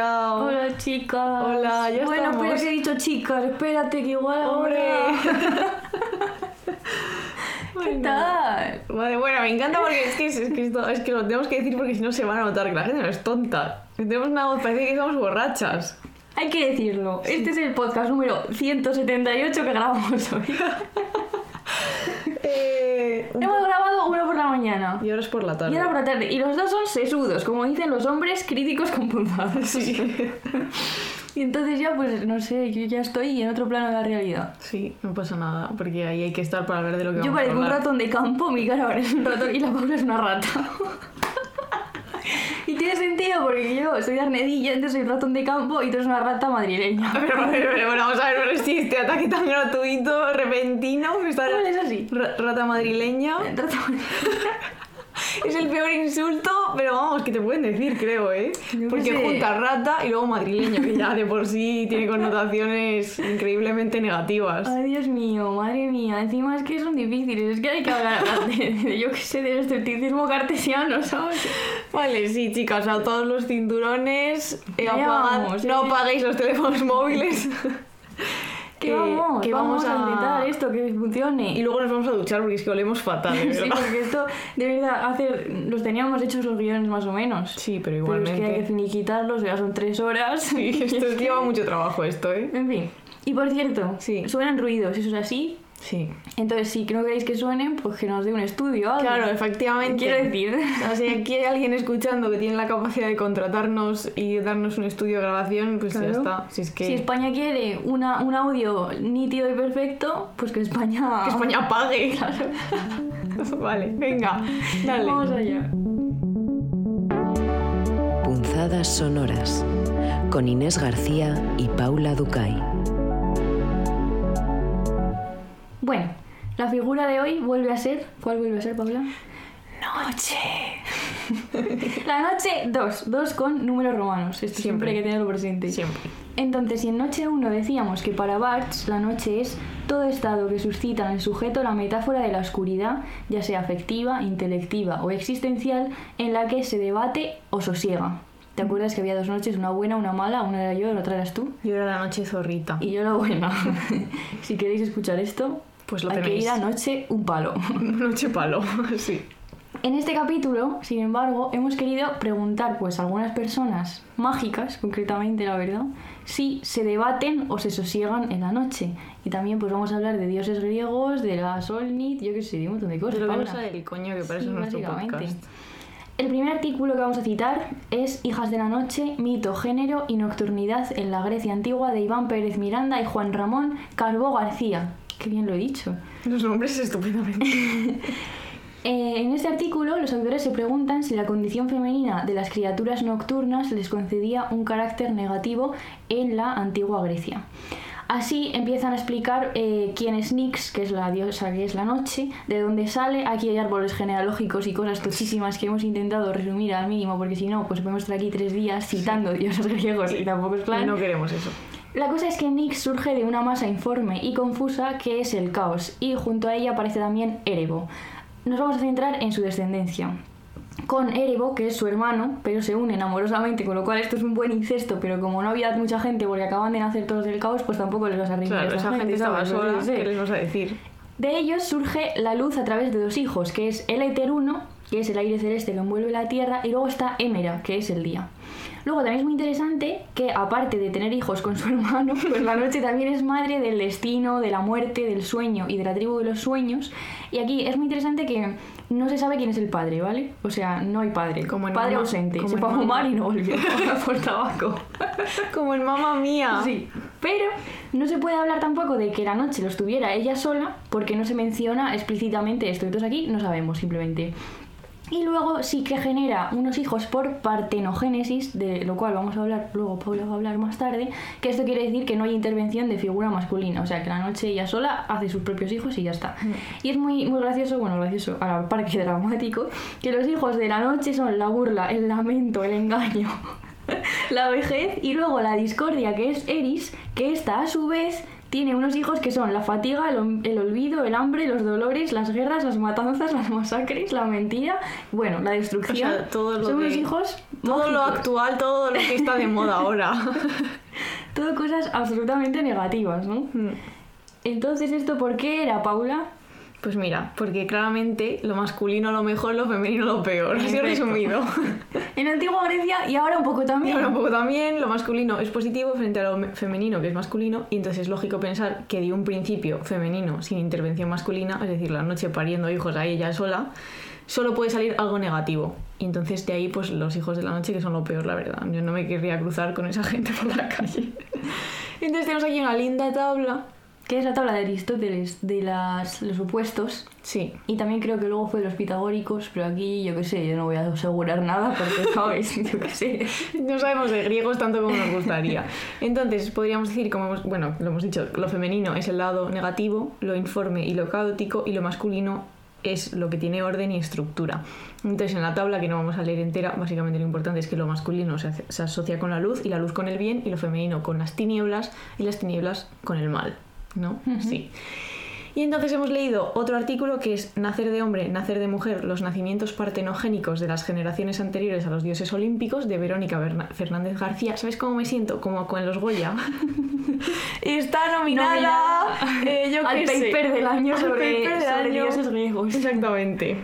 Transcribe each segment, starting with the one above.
Chao. Hola chicas. Hola, ya Bueno, estamos. pero que he dicho chicas, espérate que igual Hombre. ahora- ¿Qué tal? Vale, bueno, me encanta porque es que, es, es que, esto- es que lo tenemos que decir porque si no se van a notar que la gente no es tonta. Que Tenemos una voz, parece que estamos borrachas. Hay que decirlo. Este es el podcast número 178 que grabamos hoy. Un- Hemos grabado uno por la mañana. y ahora es por la tarde. Y ahora por la tarde. Y los dos son sesudos, como dicen los hombres críticos con punzadas. Sí. Y entonces ya, pues, no sé, yo ya estoy en otro plano de la realidad. sí, no pasa nada, porque ahí hay que estar para ver de lo que Yo vamos a parezco un hablar. ratón de campo, mi cara ahora es un ratón y la Paula es una rata. y tiene sentido porque yo soy de Arnedilla, entonces soy ratón de campo y tú eres una rata madrileña. Pero, pero, vamos a ver, pero sí, este ataque tan gratuito, repentino, que está ¿Cuál es así? Ra- rata madrileña. Rata madrileña. Es el peor insulto, pero vamos, que te pueden decir, creo, ¿eh? Yo Porque sé. junta rata y luego madrileño, que ya de por sí tiene connotaciones increíblemente negativas. Ay, Dios mío, madre mía. Encima es que son difíciles. Es que hay que hablar de, de- yo qué sé, del escepticismo cartesiano, ¿sabes? Vale, sí, chicas, a todos los cinturones, eh, apagad- vamos, no ¿eh? apaguéis los teléfonos móviles. Que Que- vamos, que vamos, vamos a a- intentar esto, que funcione. Y luego nos vamos a duchar porque es que olemos fatal, de Sí, porque esto, de verdad, hacer, los teníamos hechos los guiones más o menos. Sí, pero Pero es igualmente. que hay que finiquitarlos, ya son tres horas. Sí, esto lleva mucho trabajo esto, ¿eh? En fin. Y por cierto, Sí. suenan ruidos, eso es así. Sí. Entonces, si no queréis que suenen, pues que nos dé un estudio. Claro, efectivamente. Quiero decir. O sea, si aquí hay alguien escuchando que tiene la capacidad de contratarnos y darnos un estudio de grabación, pues ya Claro. está. Si es que, Si España quiere una, un audio nítido y perfecto, pues que España. que España pague. vale, venga, dale. Vamos allá. Punzadas sonoras con Inés García y Paula Ducay. Bueno, la figura de hoy vuelve a ser. ¿Cuál vuelve a ser, Paula? Noche. La noche 2. 2 con números romanos. Esto siempre, Siempre. hay que tenerlo presente. Siempre. Entonces, si en noche 1 decíamos que para Barthes la noche es todo estado que suscita en el sujeto la metáfora de la oscuridad, ya sea afectiva, intelectiva o existencial, en la que se debate o sosiega. ¿Te acuerdas que había dos noches, una buena, una mala? Una era yo, la otra eras tú. Y ahora la noche zorrita. Y yo la buena. si queréis escuchar esto, Pues lo hay que tenéis. ir a noche un palo. Noche palo, sí. En este capítulo, sin embargo, hemos querido preguntar pues a algunas personas mágicas, concretamente la verdad, si se debaten o se sosiegan en la noche. Y también pues vamos a hablar de dioses griegos, de la Solnit, yo qué sé, de un montón de cosas. Paula. nos sale del coño que parece Sí, nuestro podcast. El primer artículo que vamos a citar es Hijas de la Noche, mito, género y nocturnidad en la Grecia antigua de Iván Pérez Miranda y Juan Ramón Carbó García. Qué bien lo he dicho. Los nombres estupendamente. Eh, en este artículo, los autores se preguntan si la condición femenina de las criaturas nocturnas les concedía un carácter negativo en la antigua Grecia. Así empiezan a explicar eh, quién es Nix, que es la diosa que es la noche, de dónde sale. Aquí hay árboles genealógicos y cosas tochísimas que hemos intentado resumir al mínimo, porque si no, pues podemos estar aquí tres días citando dioses griegos y tampoco es plan. No queremos eso. La cosa es que Nix surge de una masa informe y confusa que es el caos, y junto a ella aparece también Erebo. Nos vamos a centrar en su descendencia. Con Erebo, que es su hermano, pero se unen amorosamente, con lo cual esto es un buen incesto, pero como no había mucha gente porque acaban de nacer todos del caos, pues tampoco les vas a reír. a Claro, esa gente estaba sola. Yo qué sé. ¿Qué les vas a decir? De ellos surge la luz a través de dos hijos, que es el Éter 1, que es el aire celeste que envuelve la Tierra, y luego está Émera, que es el día. Luego también es muy interesante que aparte de tener hijos con su hermano, pues la noche también es madre del destino, de la muerte, del sueño y de la tribu de los sueños. Y aquí es muy interesante que no se sabe quién es el padre, ¿vale? O sea, no hay padre. Como en padre Mamá- ausente. como se fue a fumar y no volvió por tabaco. Como en mamá mía. Sí, pero no se puede hablar tampoco de que la noche lo estuviera ella sola porque no se menciona explícitamente esto. Entonces aquí no sabemos simplemente. Y luego sí que genera unos hijos por partenogénesis, de lo cual vamos a hablar, luego Paula va a hablar más tarde, que esto quiere decir que no hay intervención de figura masculina, o sea que la noche ella sola hace sus propios hijos y ya está. Y es muy, muy gracioso, bueno, gracioso, a la par que dramático, que los hijos de la noche son la burla, el lamento, el engaño, la vejez y luego la discordia que es Eris, que esta a su vez tiene unos hijos que son la fatiga, el, el olvido, el hambre, los dolores, las guerras, las matanzas, las masacres, la mentira, bueno, la destrucción. O sea, todo lo son unos que- hijos Todo lo actual, todo lo que está de moda ahora. Todo cosas absolutamente negativas, ¿no? Mm. Entonces, ¿esto por qué era, Paula? Pues mira, porque claramente lo masculino lo mejor, lo femenino lo peor. Así resumido. En antigua Grecia y ahora un poco Y también. ahora un poco también, lo masculino es positivo frente a lo me- femenino, que es masculino, y entonces es lógico pensar que de un principio femenino sin intervención masculina, es decir, la noche pariendo hijos a ella sola, solo puede salir algo negativo. Y entonces de ahí, pues los hijos de la noche, que son lo peor, la verdad. Yo no me querría cruzar con esa gente por la calle. Entonces tenemos aquí una linda tabla. Que es la tabla de Aristóteles de las, los opuestos. Sí, Y también creo que luego fue de los pitagóricos, pero aquí yo qué sé, yo no voy a asegurar nada porque, ¿sabes? Yo qué sé. No sabemos de griegos tanto como nos gustaría. Entonces, podríamos decir, como hemos, bueno, lo hemos dicho, lo femenino es el lado negativo, lo informe y lo caótico, y lo masculino es lo que tiene orden y estructura. Entonces, en la tabla, que no vamos a leer entera, básicamente lo importante es que lo masculino se, hace- se asocia con la luz y la luz con el bien, y lo femenino con las tinieblas y las tinieblas con el mal. ¿No? Sí. Y entonces hemos leído otro artículo que es Nacer de hombre, nacer de mujer, los nacimientos partenogénicos de las generaciones anteriores a los dioses olímpicos de Verónica Berna- Fernández García. ¿Sabes cómo me siento? Como con los Goya. Está nominada, eh, yo Al sé. paper del año sobre, del sobre año. dioses griegos. Exactamente.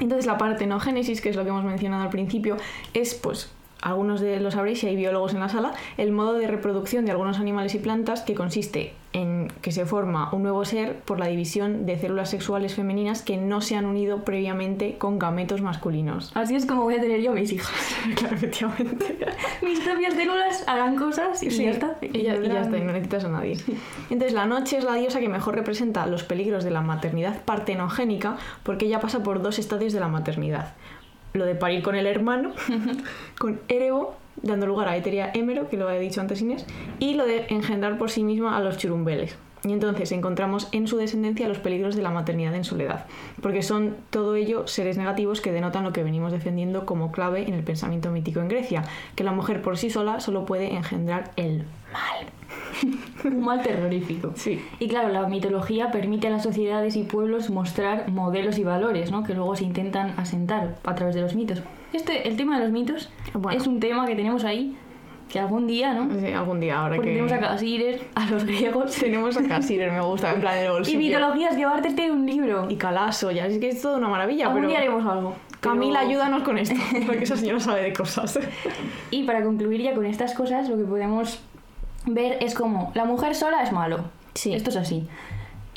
Entonces la partenogénesis, que es lo que hemos mencionado al principio, es pues algunos de lo sabréis si hay biólogos en la sala, el modo de reproducción de algunos animales y plantas que consiste en que se forma un nuevo ser por la división de células sexuales femeninas que no se han unido previamente con gametos masculinos. Así es como voy a tener yo mis hijas. claro, efectivamente. Mis propias células hagan cosas y Sí, ya está. Y ya, y ya está, y no necesitas a nadie. Entonces, la noche es la diosa que mejor representa los peligros de la maternidad partenogénica porque ella pasa por dos estadios de la maternidad. Lo de parir con el hermano, con Erebo, dando lugar a Eteria Hémero, que lo he dicho antes Inés, y lo de engendrar por sí misma a los churumbeles. Y entonces encontramos en su descendencia los peligros de la maternidad en soledad, porque son todo ello seres negativos que denotan lo que venimos defendiendo como clave en el pensamiento mítico en Grecia, que la mujer por sí sola solo puede engendrar el mal. Un mal terrorífico. Sí. Y claro, la mitología permite a las sociedades y pueblos mostrar modelos y valores, ¿no? Que luego se intentan asentar a través de los mitos. Este, el tema de los mitos Bueno. es un tema que tenemos ahí, que algún día, ¿no? Sí, algún día ahora Porque que... tenemos a Casirer, a los griegos. Tenemos a Cassirer, me gusta, en plan el Y bolsillo. mitologías, llevarte un libro. Y Calaso, ya es que es toda una maravilla, algún pero... día haremos algo. Camila, Pero- ayúdanos con esto, porque esa señora sabe de cosas. Y para concluir ya con estas cosas, lo que podemos ver es como la mujer sola es malo. Sí. Esto es así.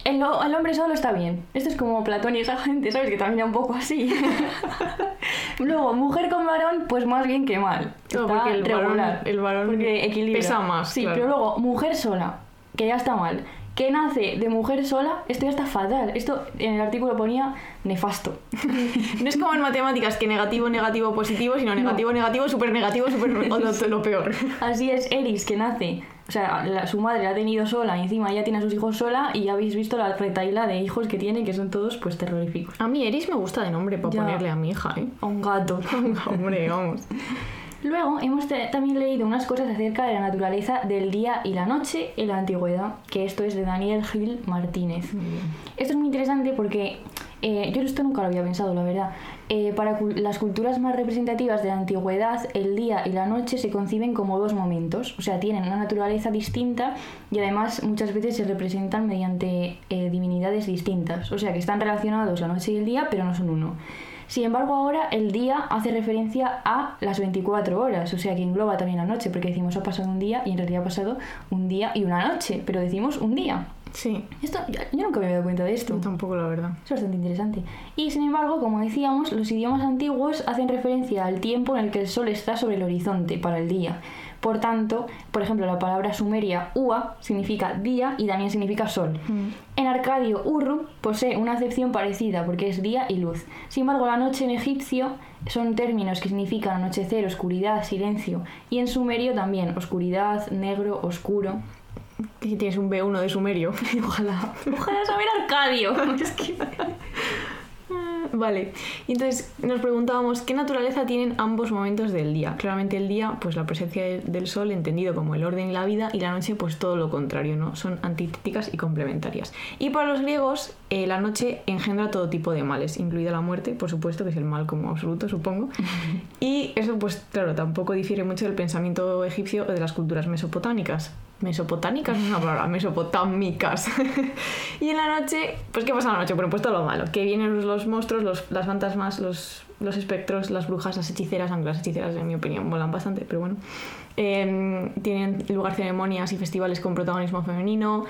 El, el hombre solo está bien. Esto es como Platón y esa gente, ¿sabes? Que también un poco así. Luego, mujer con varón, pues más bien que mal. No, Está porque el varón- regular. el varón porque equilibra. pesa más, Sí, claro. pero luego, mujer sola, que ya está mal. Que nace de mujer sola, esto ya está fatal. Esto en el artículo ponía nefasto. No es como en matemáticas, que negativo, negativo, positivo, sino negativo, negativo, súper negativo, súper lo peor. Así es Eris, que nace, o sea, la- su madre la ha tenido sola y encima ya tiene a sus hijos sola y ya habéis visto la retaila de hijos que tiene, que son todos pues terroríficos. A mí Eris me gusta de nombre para Ya. ponerle a mi hija, ¿eh? A un gato. Hombre, vamos. Luego hemos también leído unas cosas acerca de la naturaleza del día y la noche en la antigüedad, que esto es de Daniel Gil Martínez. Esto es muy interesante porque eh, yo esto nunca lo había pensado, la verdad. Eh, para las culturas más representativas de la antigüedad, el día y la noche se conciben como dos momentos, o sea, tienen una naturaleza distinta y además muchas veces se representan mediante eh, divinidades distintas, o sea, que están relacionados la noche y el día, pero no son uno. Sin embargo, ahora el día hace referencia a las 24 horas, o sea que engloba también la noche, porque decimos ha pasado un día y en realidad ha pasado un día y una noche, pero decimos un día. Sí, Esto, yo, yo nunca me había dado cuenta de esto. yo tampoco, la verdad. Es bastante interesante. Y sin embargo, como decíamos, los idiomas antiguos hacen referencia al tiempo en el que el sol está sobre el horizonte para el día. Por tanto, por ejemplo, la palabra sumeria ua significa día y también significa sol. En arcadio urru posee una acepción parecida porque es día y luz. Sin embargo, la noche en egipcio son términos que significan anochecer, oscuridad, silencio. Y en sumerio también, oscuridad, negro, oscuro. Si tienes un B1 de sumerio. Ojalá. Ojalá saber arcadio. Es que... Vale, y entonces nos preguntábamos qué naturaleza tienen ambos momentos del día. Claramente el día, pues la presencia de- del sol entendido como el orden y la vida, y la noche, pues todo lo contrario, ¿no? Son antitéticas y complementarias. Y para los griegos, eh, la noche engendra todo tipo de males, incluida la muerte, por supuesto, que es el mal como absoluto, supongo. Y eso, pues claro, tampoco difiere mucho del pensamiento egipcio o de las culturas mesopotámicas. Mesopotámicas no es una palabra, mesopotámicas. y en la noche, pues ¿qué pasa en la noche? Bueno, pues todo lo malo. Que vienen los, los monstruos, los, las fantasmas, los, los espectros, las brujas, las hechiceras, aunque las hechiceras en mi opinión molan bastante, pero bueno. Eh, tienen lugar ceremonias y festivales con protagonismo femenino.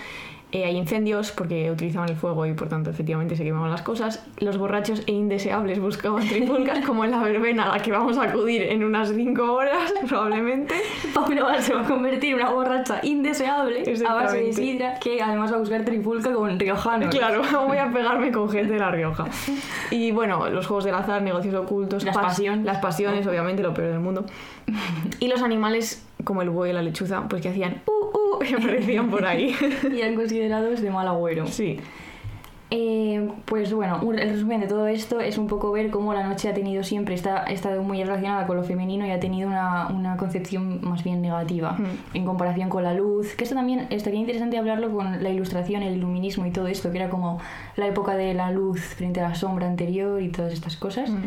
Eh, hay incendios porque utilizaban el fuego y por tanto efectivamente se quemaban las cosas. Los borrachos e indeseables buscaban trifulcas como en la verbena a la que vamos a acudir en unas 5 horas probablemente. Paula se va a convertir en una borracha indeseable a base de sidra que además va a buscar trifulca con riojano. Claro, voy a pegarme con gente de La Rioja. Y bueno, los juegos del azar, negocios ocultos, Las pas- pasiones. Las pasiones, obviamente, lo peor del mundo. Y los animales, como el buey y la lechuza, pues que hacían uh, uh, y aparecían por ahí. Y eran considerados de mal agüero. Sí. Eh, pues bueno, el resumen de todo esto es un poco ver cómo la noche ha tenido siempre, está, ha estado muy relacionada con lo femenino y ha tenido una, una concepción más bien negativa Mm. en comparación con la luz. Que esto también estaría interesante hablarlo con la ilustración, el iluminismo y todo esto, que era como la época de la luz frente a la sombra anterior y todas estas cosas. Mm.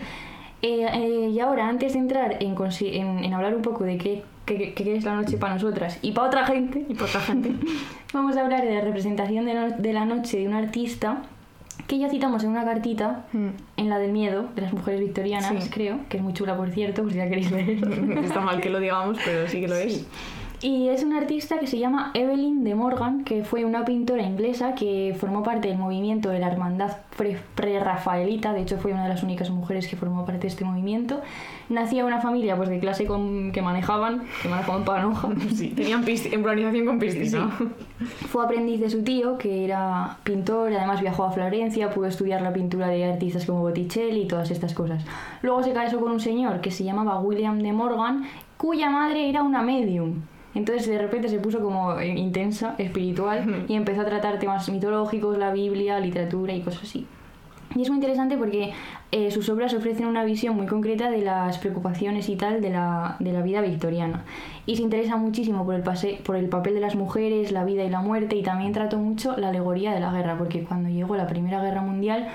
Eh, eh, y ahora, antes de entrar en, en- en hablar un poco de qué, qué- qué es la noche para nosotras y para otra gente, Y por otra gente. vamos a hablar de la representación de, no- de la noche de un artista que ya citamos en una cartita, Mm. en la del miedo, de las mujeres victorianas, Sí. creo, que es muy chula, por cierto, por si la queréis leer. Está mal que lo digamos, pero sí que lo es. Y es una artista que se llama Evelyn de Morgan, que fue una pintora inglesa que formó parte del movimiento de la hermandad pre- pre-rafaelita, de hecho fue una de las únicas mujeres que formó parte de este movimiento. Nacía una familia pues de clase con, que manejaban, que manejaban panoja. Sí, tenían pisti- en planificación con piscina. Fue aprendiz de su tío, que era pintor, y además viajó a Florencia, pudo estudiar la pintura de artistas como Botticelli y todas estas cosas. Luego se casó con un señor que se llamaba William de Morgan, cuya madre era una medium. Entonces de repente se puso como eh, intensa, espiritual, y empezó a tratar temas mitológicos, la Biblia, literatura y cosas así. Y es muy interesante porque eh, sus obras ofrecen una visión muy concreta de las preocupaciones y tal de la, de la vida victoriana. Y se interesa muchísimo por el, pase, por el papel de las mujeres, la vida y la muerte, y también trató mucho la alegoría de la guerra, porque cuando llegó la Primera Guerra Mundial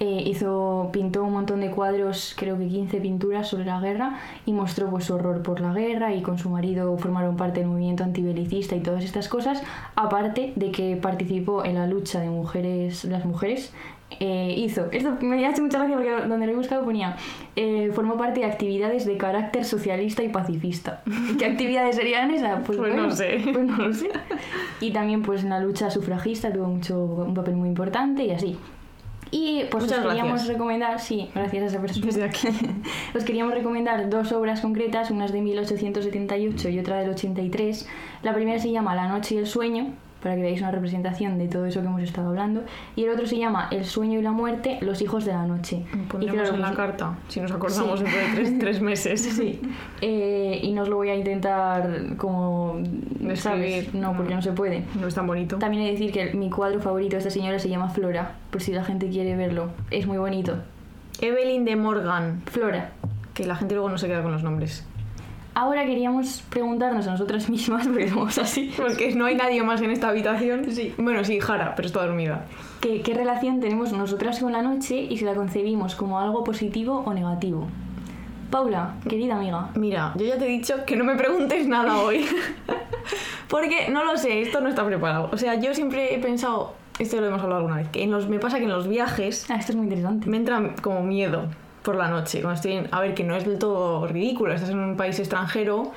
eh, hizo, pintó un montón de cuadros, creo que 15 pinturas sobre la guerra, y mostró pues, su horror por la guerra, y con su marido formaron parte del movimiento antibelicista y todas estas cosas, aparte de que participó en la lucha de mujeres, las mujeres eh, hizo. Esto me ha hecho mucha gracia porque donde lo he buscado ponía eh, formó parte de actividades de carácter socialista y pacifista. ¿Qué actividades serían esas? Pues no sé. Pues no lo sé. Y también pues en la lucha sufragista tuvo mucho un papel muy importante y así. Y pues Muchas os queríamos gracias. recomendar, sí, gracias a esa persona. Desde aquí. Os queríamos recomendar dos obras concretas, una es de 1878 y otra del 83. La primera se llama La noche y el sueño, para que veáis una representación de todo eso que hemos estado hablando. Y el otro se llama El sueño y la muerte, los hijos de la noche. Pondremos claro, en la pues- carta, si nos acordamos Sí. dentro de tres, tres meses. Sí. Eh, y no os lo voy a intentar como... ¿sabes? Describir. No, porque no se puede. No es tan bonito. También he de decir que mi cuadro favorito de esta señora se llama Flora, por si la gente quiere verlo. Es muy bonito. Evelyn de Morgan, Flora. que la gente luego no se queda con los nombres. Ahora queríamos preguntarnos a nosotras mismas, porque somos así, Porque no hay nadie más en esta habitación. Sí. Bueno, sí, Jara, pero está dormida. ¿qué, qué relación tenemos nosotras con la noche y si la concebimos como algo positivo o negativo. Paula, querida amiga, Mira, yo ya te he dicho que no me preguntes nada hoy. Porque no lo sé, esto no está preparado. O sea, yo siempre he pensado, esto lo hemos hablado alguna vez, que en los, me pasa que en los viajes ah, esto es muy interesante. me entra como miedo por la noche. Cuando estoy en- a ver, que no es del todo ridículo, estás en un país extranjero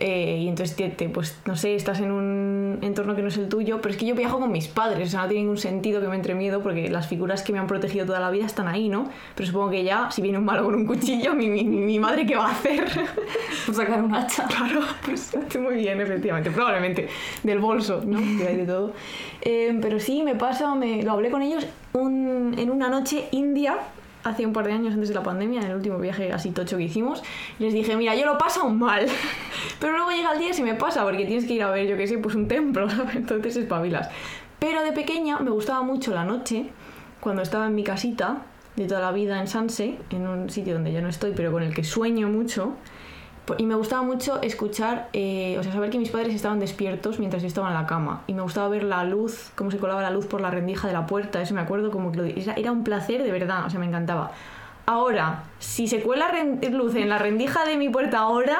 eh, y entonces, te, te- pues no sé, estás en un entorno que no es el tuyo, pero es que yo viajo con mis padres, o sea, no tiene ningún sentido que me entre miedo porque las figuras que me han protegido toda la vida están ahí, ¿no? Pero supongo que ya, si viene un malo con un cuchillo, mi, mi, mi madre, ¿qué va a hacer? Por sacar un hacha. Claro, pues muy bien, efectivamente, probablemente del bolso, ¿no? Hay de todo. Eh, pero sí, me pasa, me, lo hablé con ellos un- en una noche india, hace un par de años antes de la pandemia, en el último viaje así tocho que hicimos. Les dije, mira, yo lo paso mal, pero luego llega el día y se me pasa, porque tienes que ir a ver, yo qué sé, pues un templo, ¿sabes? Entonces espabilas. Pero de pequeña me gustaba mucho la noche, cuando estaba en mi casita, de toda la vida en Sanse, en un sitio donde yo no estoy, pero con el que sueño mucho. Y me gustaba mucho escuchar, eh, o sea, saber que mis padres estaban despiertos mientras yo estaba en la cama. Y me gustaba ver la luz, cómo se colaba la luz por la rendija de la puerta. Eso me acuerdo como que lo- era, era un placer de verdad, o sea, me encantaba. Ahora, si se cuela luz en la rendija de mi puerta ahora,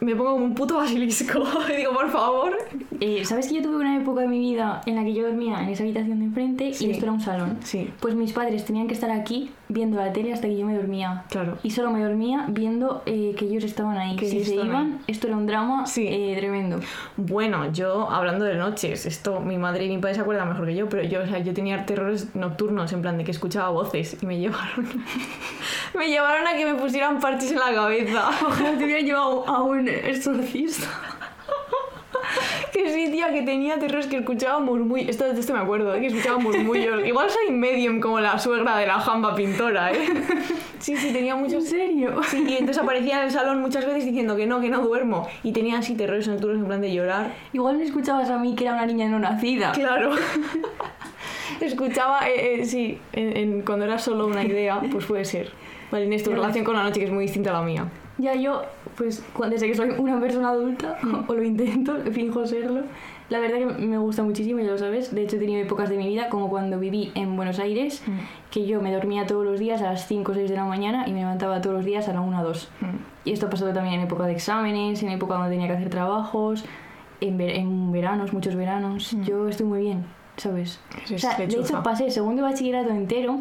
me pongo como un puto basilisco. y digo, por favor. Eh, ¿Sabes que yo tuve una época de mi vida en la que yo dormía en esa habitación de enfrente Sí. y esto era un salón? Sí. Pues mis padres tenían que estar aquí viendo la tele hasta que yo me dormía. Claro. Y solo me dormía viendo eh, que ellos estaban ahí. Que si se iban, esto era un drama Sí. eh, tremendo. Bueno, yo hablando de noches, esto mi madre y mi padre se acuerdan mejor que yo, pero yo, o sea, yo tenía terrores nocturnos en plan de que escuchaba voces y me llevaron me llevaron a que me pusieran parches en la cabeza. Ojalá te hubieran llevado a un exorcista. Que sí, tía, que tenía terrores que escuchaba murmullos. Esto, esto me acuerdo, ¿eh? que escuchaba murmullos. Igual soy medium como la suegra de la jamba pintora, ¿eh? Sí, sí, tenía muchos ¿En serio? Sí, y entonces aparecía en el salón muchas veces diciendo que no, que no duermo. Y tenía así terrores nocturnos en plan de llorar. Igual me escuchabas a mí que era una niña no nacida. Claro. Escuchaba, eh, eh, sí, en, en- cuando era solo una idea, pues puede ser. Vale, Inés, tu relación con la noche que es muy distinta a la mía. Ya yo, pues desde que soy una persona adulta, o lo intento, finjo serlo, la verdad que me gusta muchísimo, ya lo sabes. De hecho, he tenido épocas de mi vida, como cuando viví en Buenos Aires, que yo me dormía todos los días a las 5 o 6 de la mañana y me levantaba todos los días a la 1 o 2. Y esto ha pasado también en época de exámenes, en época donde tenía que hacer trabajos, en, ver- en veranos, muchos veranos. Yo estoy muy bien, ¿sabes? Eso O es sea, de hecho, pasé el segundo bachillerato entero,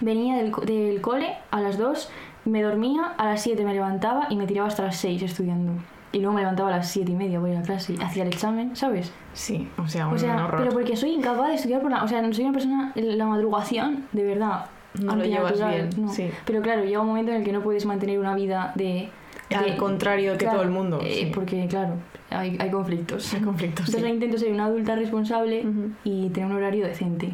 venía del, co- del cole a las 2, me dormía, a las 7 me levantaba y me tiraba hasta las 6 estudiando. Y luego me levantaba a las 7 y media, voy a la clase, y hacía el examen, ¿sabes? Sí, o sea, un O sea, horror. pero porque soy incapaz de estudiar por la... O sea, no soy una persona... La madrugación, de verdad. No lo llevas bien, no. sí. Pero claro, llega un momento en el que no puedes mantener una vida de... Al de- contrario que todo el mundo, eh, sí. Porque, claro, hay, hay conflictos. Hay conflictos, sí. Entonces intento ser una adulta responsable y tener un horario decente.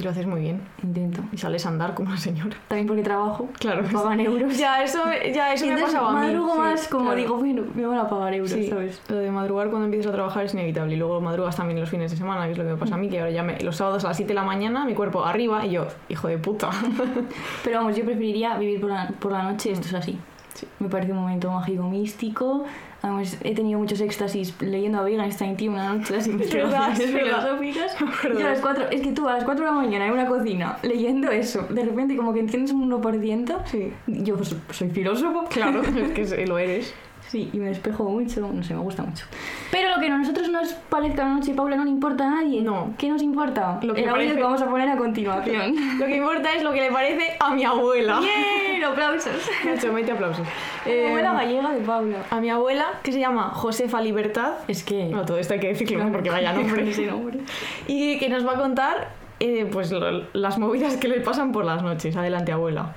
Y lo haces muy bien. Intento. Y sales a andar como una señora. También porque trabajo. Claro. me pagan euros. Ya, eso, ya, eso me pasaba a mí. sí, más, como claro. digo, bueno, me van a pagar euros, Sí, ¿sabes? lo de madrugar cuando empiezas a trabajar es inevitable y luego madrugas también los fines de semana, que es lo que me pasa a mí, que ahora ya me, los sábados a las 7 de la mañana mi cuerpo arriba y yo, hijo de puta. Pero vamos, yo preferiría vivir por la, por la noche, esto es así. Sí. Me parece un momento mágico, místico. Además, he tenido muchos éxtasis leyendo a Wittgenstein, tío, una noche verdad. filosóficas. Yo a las cuatro, es que tú a las 4 de la mañana en una cocina leyendo eso, de repente como que entiendes un 1%. Sí. Yo pues, soy filósofo. Claro, es que lo eres. Sí, y me despejo mucho, no sé, me gusta mucho. Pero lo que a nosotros nos parezca la noche, Paula, no le importa a nadie. No. ¿Qué nos importa? Lo que El audio parece- que vamos a poner a continuación. Lo que importa es lo que le parece a mi abuela. ¡Bien! ¡Aplausos! Nacho, mete aplausos. La Eh, abuela gallega de Paula. a mi abuela, que se llama Josefa Libertad. Es que... No, todo esto hay que decirlo, ¿no? porque vaya nombre. Ese nombre. Y que nos va a contar eh, pues lo- las movidas que le pasan por las noches. Adelante, abuela.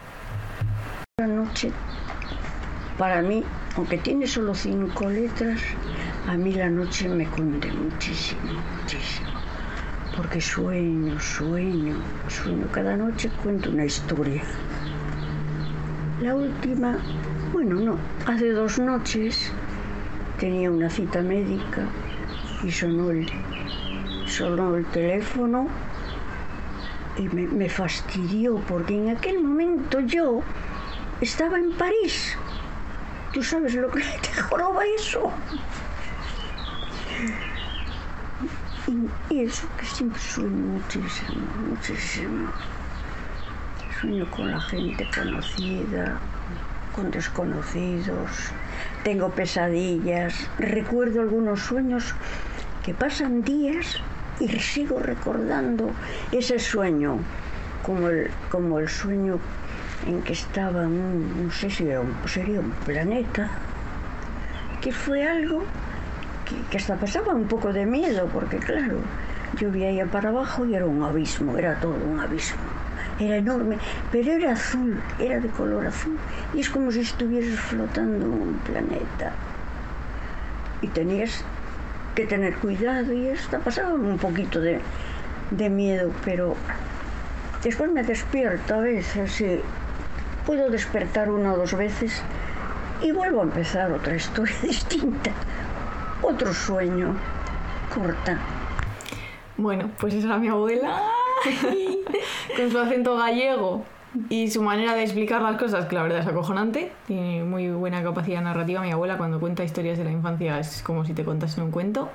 La noche, para mí, aunque tiene solo cinco letras, a mí la noche me cunde muchísimo, muchísimo. Porque sueño, sueño, sueño. Cada noche cuento una historia. La última, bueno, no, hace dos noches tenía una cita médica y sonó el, sonó el teléfono y me, me fastidió porque en aquel momento yo estaba en París. ¿Tú sabes lo que te joroba eso? Y, eso que siempre sueño muchísimo, muchísimo. Sueño con la gente conocida, con desconocidos. Tengo pesadillas. Recuerdo algunos sueños que pasan días y sigo recordando ese sueño, como el, como el sueño en que estaba, un, no sé si era un- sería un planeta, que fue algo que, hasta pasaba un poco de miedo, porque claro, yo veía para abajo y era un abismo, era todo un abismo. Era enorme, pero era azul, era de color azul, y es como si estuvieras flotando en un planeta. Y tenías que tener cuidado y hasta pasaba un poquito de, de miedo, pero después me despierto a veces puedo despertar una o dos veces y vuelvo a empezar otra historia distinta, otro sueño, corta. Bueno, pues esa era mi abuela. con su acento gallego. Y su manera de explicar las cosas, que la verdad es acojonante. Tiene muy buena capacidad narrativa. Mi abuela cuando cuenta historias de la infancia es como si te contase un cuento.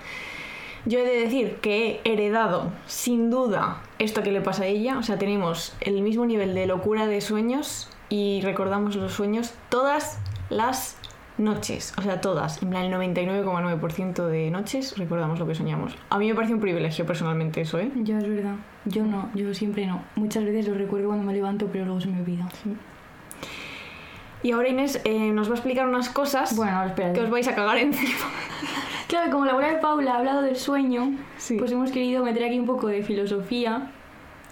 Yo he de decir que he heredado, sin duda, esto que le pasa a ella. O sea, tenemos el mismo nivel de locura de sueños y recordamos los sueños todas las noches. O sea, todas. En plan, el 99,9% de noches recordamos lo que soñamos. A mí me parece un privilegio personalmente eso, ¿eh? Yo es verdad. Yo no, yo siempre no. Muchas veces lo recuerdo cuando me levanto, pero luego se me olvida. Y ahora Inés eh, nos va a explicar unas cosas Bueno, espera. que os vais a cagar encima. Claro, como la abuela de Paula ha hablado del sueño, Sí. pues hemos querido meter aquí un poco de filosofía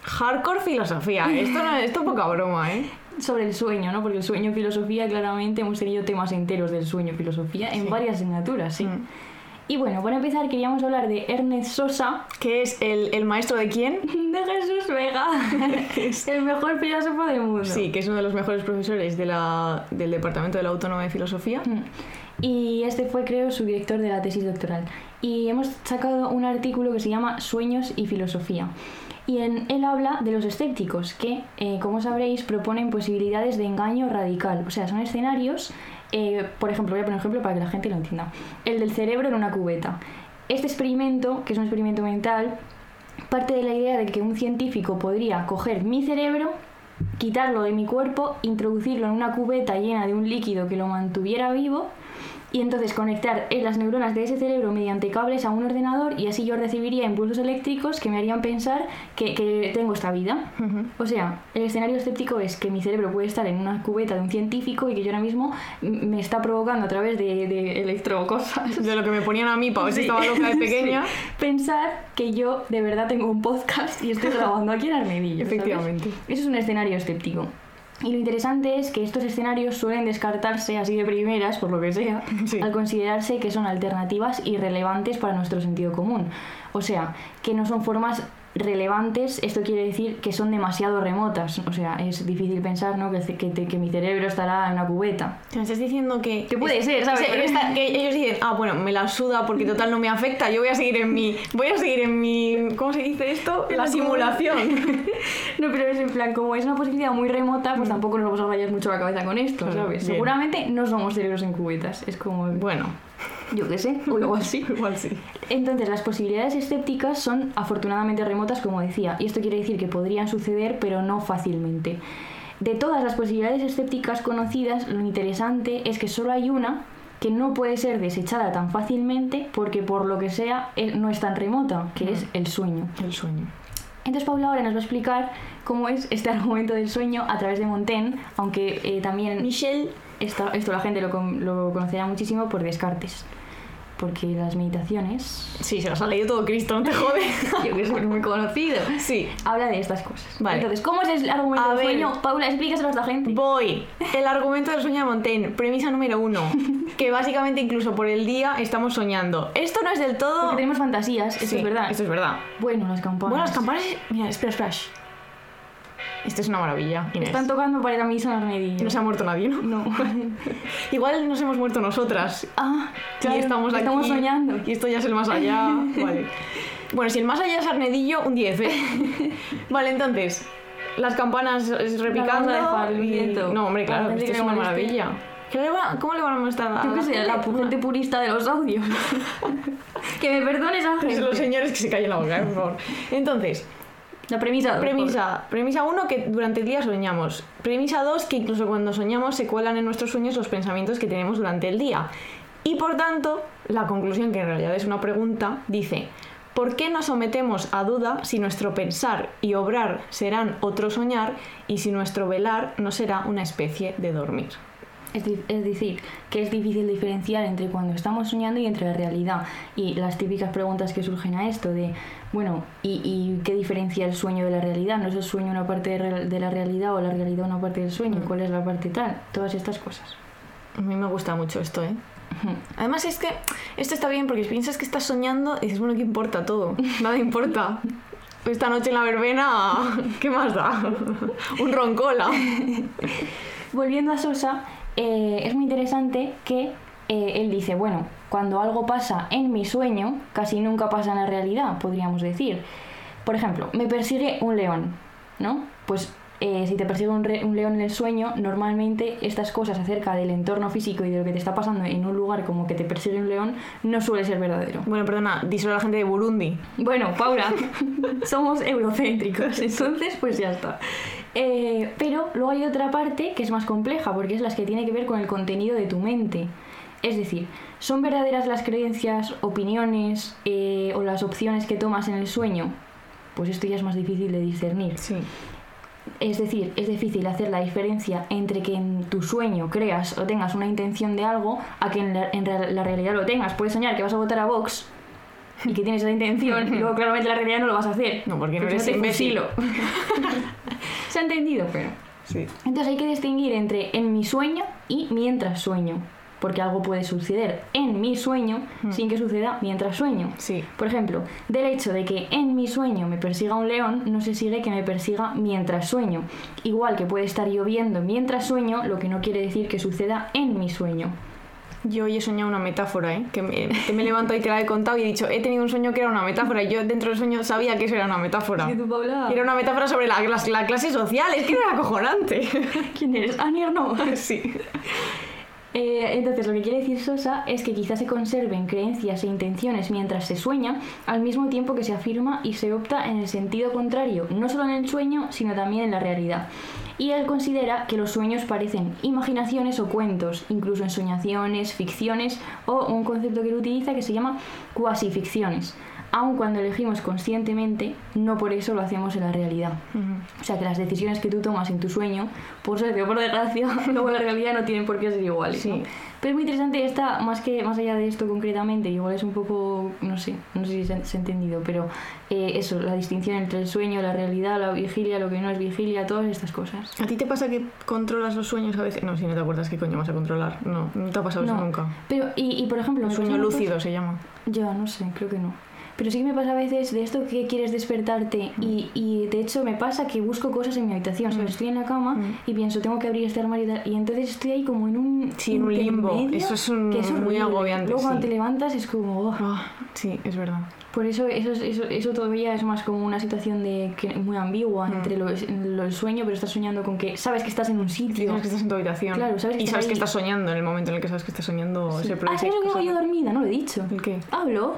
Hardcore filosofía. Esto, no, esto poca broma, ¿eh? sobre el sueño, ¿no? Porque el sueño y filosofía, claramente hemos tenido temas enteros del sueño y filosofía en Sí. varias asignaturas, sí. Mm. Y bueno, para empezar queríamos hablar de Ernest Sosa, ¿Qué es el, el maestro de quién? de Jesús Vega, el mejor filósofo del mundo. Sí, que es uno de los mejores profesores de la, del Departamento de la Autónoma de Filosofía. Mm. Y este fue, creo, su director de la tesis doctoral. Y hemos sacado un artículo que se llama Sueños y Filosofía. Y en él habla de los escépticos, que, eh, como sabréis, proponen posibilidades de engaño radical. O sea, son escenarios, eh, por ejemplo, voy a poner un ejemplo para que la gente lo entienda. El del cerebro en una cubeta. Este experimento, que es un experimento mental, parte de la idea de que un científico podría coger mi cerebro, quitarlo de mi cuerpo, introducirlo en una cubeta llena de un líquido que lo mantuviera vivo y entonces conectar las neuronas de ese cerebro mediante cables a un ordenador y así yo recibiría impulsos eléctricos que me harían pensar que, que tengo esta vida. O sea, el escenario escéptico es que mi cerebro puede estar en una cubeta de un científico y que yo ahora mismo me está provocando a través de, de electrocosas De lo que me ponían a mí para ver si estaba loca de pequeña. Sí. Pensar que yo de verdad tengo un podcast y estoy grabando aquí en Armedillo. ¿sabes? Efectivamente. Eso es un escenario escéptico. Y lo interesante es que estos escenarios suelen descartarse así de primeras, por lo que sea, Sí. al considerarse que son alternativas irrelevantes para nuestro sentido común. O sea, que no son formas relevantes, esto quiere decir que son demasiado remotas. O sea, es difícil pensar ¿no? que, que, te- que mi cerebro estará en una cubeta. Me estás diciendo que... Que puede ser, ¿sabes? que ellos dicen, ah, bueno, me la suda porque total no me afecta, yo voy a seguir en mi... Voy a seguir en mi... ¿Cómo se dice esto? La la simulación. No, pero es en plan, como es una posibilidad muy remota, pues tampoco nos vamos a rayar mucho la cabeza con esto, ¿sabes? bien. Seguramente no somos cerebros en cubetas, es como, bueno, yo qué sé, o igual sí. igual sí. Entonces, las posibilidades escépticas son afortunadamente remotas, como decía, y esto quiere decir que podrían suceder, pero no fácilmente. De todas las posibilidades escépticas conocidas, lo interesante es que solo hay una que no puede ser desechada tan fácilmente porque por lo que sea no es tan remota, que es el sueño. El sueño. Entonces Paula ahora nos va a explicar cómo es este argumento del sueño a través de Montaigne, aunque eh, también Michelle. Esta- esto la gente lo, con- lo conocerá muchísimo por Descartes, porque las meditaciones, Sí, se las ha leído todo Cristo, no te jode. yo que soy muy conocido, sí. habla de estas cosas. Vale. Entonces, ¿cómo es el argumento A del ver. sueño? Paula, explícaselo a esta gente. Voy. El argumento del sueño de Montaigne. Premisa número uno. Que básicamente incluso por el día estamos soñando. Esto no es del todo... Porque tenemos fantasías, eso Sí, es verdad. Esto es verdad. Bueno, las campanas. Bueno, las campanas... Mira, espera, espera. Esto es una maravilla, Inés. Están tocando para ir a misa en Armedillo. No se ha muerto nadie, ¿no? No. Igual nos hemos muerto nosotras. ah, claro, y estamos aquí. estamos soñando. Y esto ya es el más allá. Vale. Bueno, si el más allá es Arnedillo, un 10, ¿eh? Vale, entonces, las campanas repicando. La y- siento. No, hombre, claro, esto es una maravilla. ¿Qué le va- ¿Cómo le van a molestar a Yo qué sé, la gente? purista de los audios. que me perdones gente. los señores que se callen la boca, eh, por favor. Entonces, La premisa. dos, premisa premisa 1 que durante el día soñamos. Premisa 2 que incluso cuando soñamos se cuelan en nuestros sueños los pensamientos que tenemos durante el día. Y por tanto, la conclusión, que en realidad es una pregunta, dice, ¿por qué nos sometemos a duda si nuestro pensar y obrar serán otro soñar y si nuestro velar no será una especie de dormir? Es decir, que es difícil diferenciar entre cuando estamos soñando y entre la realidad. Y las típicas preguntas que surgen a esto de, bueno, ¿y, y qué diferencia el sueño de la realidad? ¿No es el sueño una parte de, la realidad o la realidad una parte del sueño? ¿Cuál es la parte tal? Todas estas cosas. A mí me gusta mucho esto, ¿eh? Además es que esto está bien porque piensas que estás soñando y dices, bueno, ¿qué importa todo? Nada importa. Esta noche en la verbena, ¿qué más da? Un roncola. Volviendo a Sosa, eh, es muy interesante que eh, él dice, bueno, cuando algo pasa en mi sueño, casi nunca pasa en la realidad, podríamos decir. Por ejemplo, me persigue un león, ¿no? Pues eh, si te persigue un, un león en el sueño, normalmente estas cosas acerca del entorno físico y de lo que te está pasando en un lugar como que te persigue un león no suele ser verdadero. Bueno, perdona, díselo a la gente de Burundi. Bueno, Paula, somos eurocéntricos, entonces pues ya está. Eh, pero luego hay otra parte que es más compleja, porque es la que tiene que ver con el contenido de tu mente. Es decir, ¿son verdaderas las creencias, opiniones eh, o las opciones que tomas en el sueño? Pues esto ya es más difícil de discernir. Sí. Es decir, es difícil hacer la diferencia entre que en tu sueño creas o tengas una intención de algo a que en la, en la realidad lo tengas. Puedes soñar que vas a votar a Vox y que tienes esa intención y luego claramente en la realidad no lo vas a hacer. No, porque no Porque eres imbécil. Se ha entendido, pero... Sí. Entonces hay que distinguir entre en mi sueño y mientras sueño. Porque algo puede suceder en mi sueño sin que suceda mientras sueño. Sí. Por ejemplo, del hecho de que en mi sueño me persiga un león, no se sigue que me persiga mientras sueño. Igual que puede estar lloviendo mientras sueño, lo que no quiere decir que suceda en mi sueño. Yo hoy he soñado una metáfora, ¿eh? Que me, que me levanto y te la he contado y he dicho, he tenido un sueño que era una metáfora y yo dentro del sueño sabía que eso era una metáfora. Paula... Y Era una metáfora sobre la, la- la clase social, es que era acojonante. ¿Quién eres? Anier no. sí. Eh, entonces, lo que quiere decir Sosa es que quizás se conserven creencias e intenciones mientras se sueña, al mismo tiempo que se afirma y se opta en el sentido contrario, no solo en el sueño, sino también en la realidad. Y él considera que los sueños parecen imaginaciones o cuentos, incluso ensoñaciones, ficciones o un concepto que él utiliza que se llama cuasificciones. Aun cuando elegimos conscientemente, no por eso lo hacemos en la realidad. O sea que las decisiones que tú tomas en tu sueño, por suerte o por desgracia, luego en la realidad no tienen por qué ser iguales. Sí. ¿no? Pero es muy interesante esta, más que más allá de esto concretamente, igual es un poco, no sé, no sé si se ha, se ha entendido, pero eh, eso, la distinción entre el sueño, la realidad, la vigilia, lo que no es vigilia, todas estas cosas. ¿A ti te pasa que controlas los sueños a veces? No, si no te acuerdas qué coño vas a controlar. No, no te ha pasado eso No. nunca. Pero, y, y por ejemplo, me sueño lúcido se llama. Ya, no sé, creo que no. Pero sí que me pasa a veces de esto que quieres despertarte y, y de hecho me pasa que busco cosas en mi habitación, ¿sabes? Estoy en la cama Mm. y pienso, tengo que abrir este armario y tal, y entonces estoy ahí como en un... Sí, en un limbo. Eso es un- que muy horrible. agobiante, Luego cuando sí. te levantas es como... oh. Ah, sí, es verdad. Por eso eso, es- eso eso todavía es más como una situación de que muy ambigua Mm. entre lo, lo- el sueño, pero estás soñando con que sabes que estás en un sitio. Sabes que estás en tu habitación. Claro, sabes que y sabes que ahí. estás soñando en el momento en el que sabes que estás soñando. Sí. Se Ah, ¿sabes lo que hago yo dormida? No lo he dicho. ¿El qué? Hablo.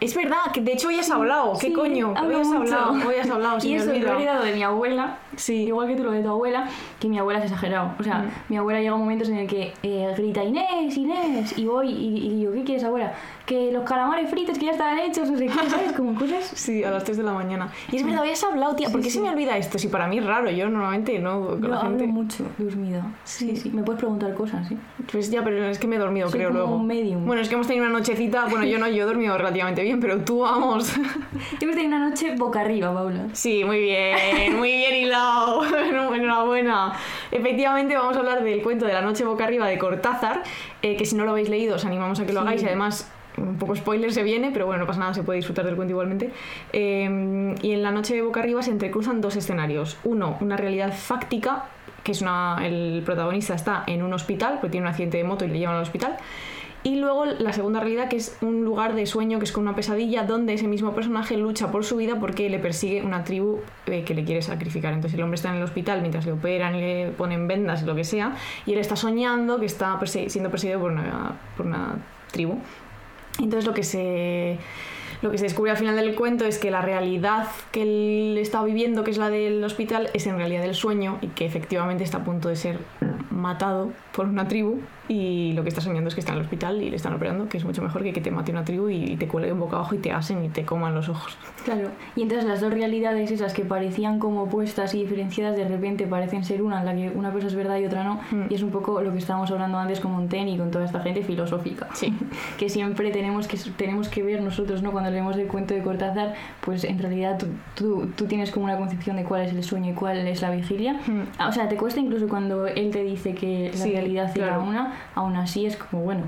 Es verdad, que de hecho hoy has hablado. ¿Qué Sí, coño? Hoy has mucho. hablado. Hoy has hablado. se y me eso lo he heredado de mi abuela, Sí. igual que tú lo de tu abuela, que mi abuela es exagerado. O sea, Mm. mi abuela llega momentos en el que eh, grita Inés, Inés, y voy y, y digo, ¿qué quieres, abuela? Que los calamares fritos que ya están hechos, no sé qué, ¿sabes? Como cosas... Sí, a las 3 de la mañana. Y es verdad, hoy has hablado, tía. ¿Por qué Sí, se me sí. olvida esto? Si para mí es raro, yo normalmente no. Yo la hablo gente. mucho dormida. Sí, sí. Me puedes preguntar cosas, ¿sí? Pues ya, pero es que me he dormido, Soy creo, como luego. un medium. Bueno, es que hemos tenido una nochecita. Bueno, yo no, yo he dormido relativamente bien, pero tú, vamos. Hemos tenido una noche boca arriba, Paula. Sí, muy bien, muy bien hilado. Enhorabuena. Efectivamente, vamos a hablar del cuento de la noche boca arriba de Cortázar, eh, que si no lo habéis leído, os animamos a que lo Sí. hagáis y además. Un poco spoiler se viene, pero bueno, no pasa nada, se puede disfrutar del cuento igualmente. Eh, y en la noche de boca arriba se entrecruzan dos escenarios. Uno, una realidad fáctica, que es una. El protagonista está en un hospital, porque tiene un accidente de moto y le llevan al hospital. Y luego la segunda realidad, que es un lugar de sueño, que es con una pesadilla, donde ese mismo personaje lucha por su vida porque le persigue una tribu eh, que le quiere sacrificar. Entonces el hombre está en el hospital mientras le operan le ponen vendas y lo que sea, y él está soñando que está siendo perseguido por una tribu. Entonces lo que se lo que se descubre al final del cuento es que la realidad que él está viviendo, que es la del hospital, es en realidad el sueño y que efectivamente está a punto de ser matado por una tribu y lo que está soñando es que está en el hospital y le están operando, que es mucho mejor que que te mate una tribu y te cuelguen boca abajo y te asen y te coman los ojos. Claro, y entonces las dos realidades esas que parecían como opuestas y diferenciadas de repente parecen ser una, en la que una cosa es verdad y otra no, Mm. y es un poco lo que estábamos hablando antes con Montaigne y con toda esta gente filosófica. Sí. que siempre tenemos que, tenemos que ver nosotros, ¿no? Cuando leemos el cuento de Cortázar, pues en realidad tú, tú, tú tienes como una concepción de cuál es el sueño y cuál es la vigilia. Mm. Ah, O sea, te cuesta incluso cuando él te dice que la Sí, realidad claro. una, aún así es como, bueno,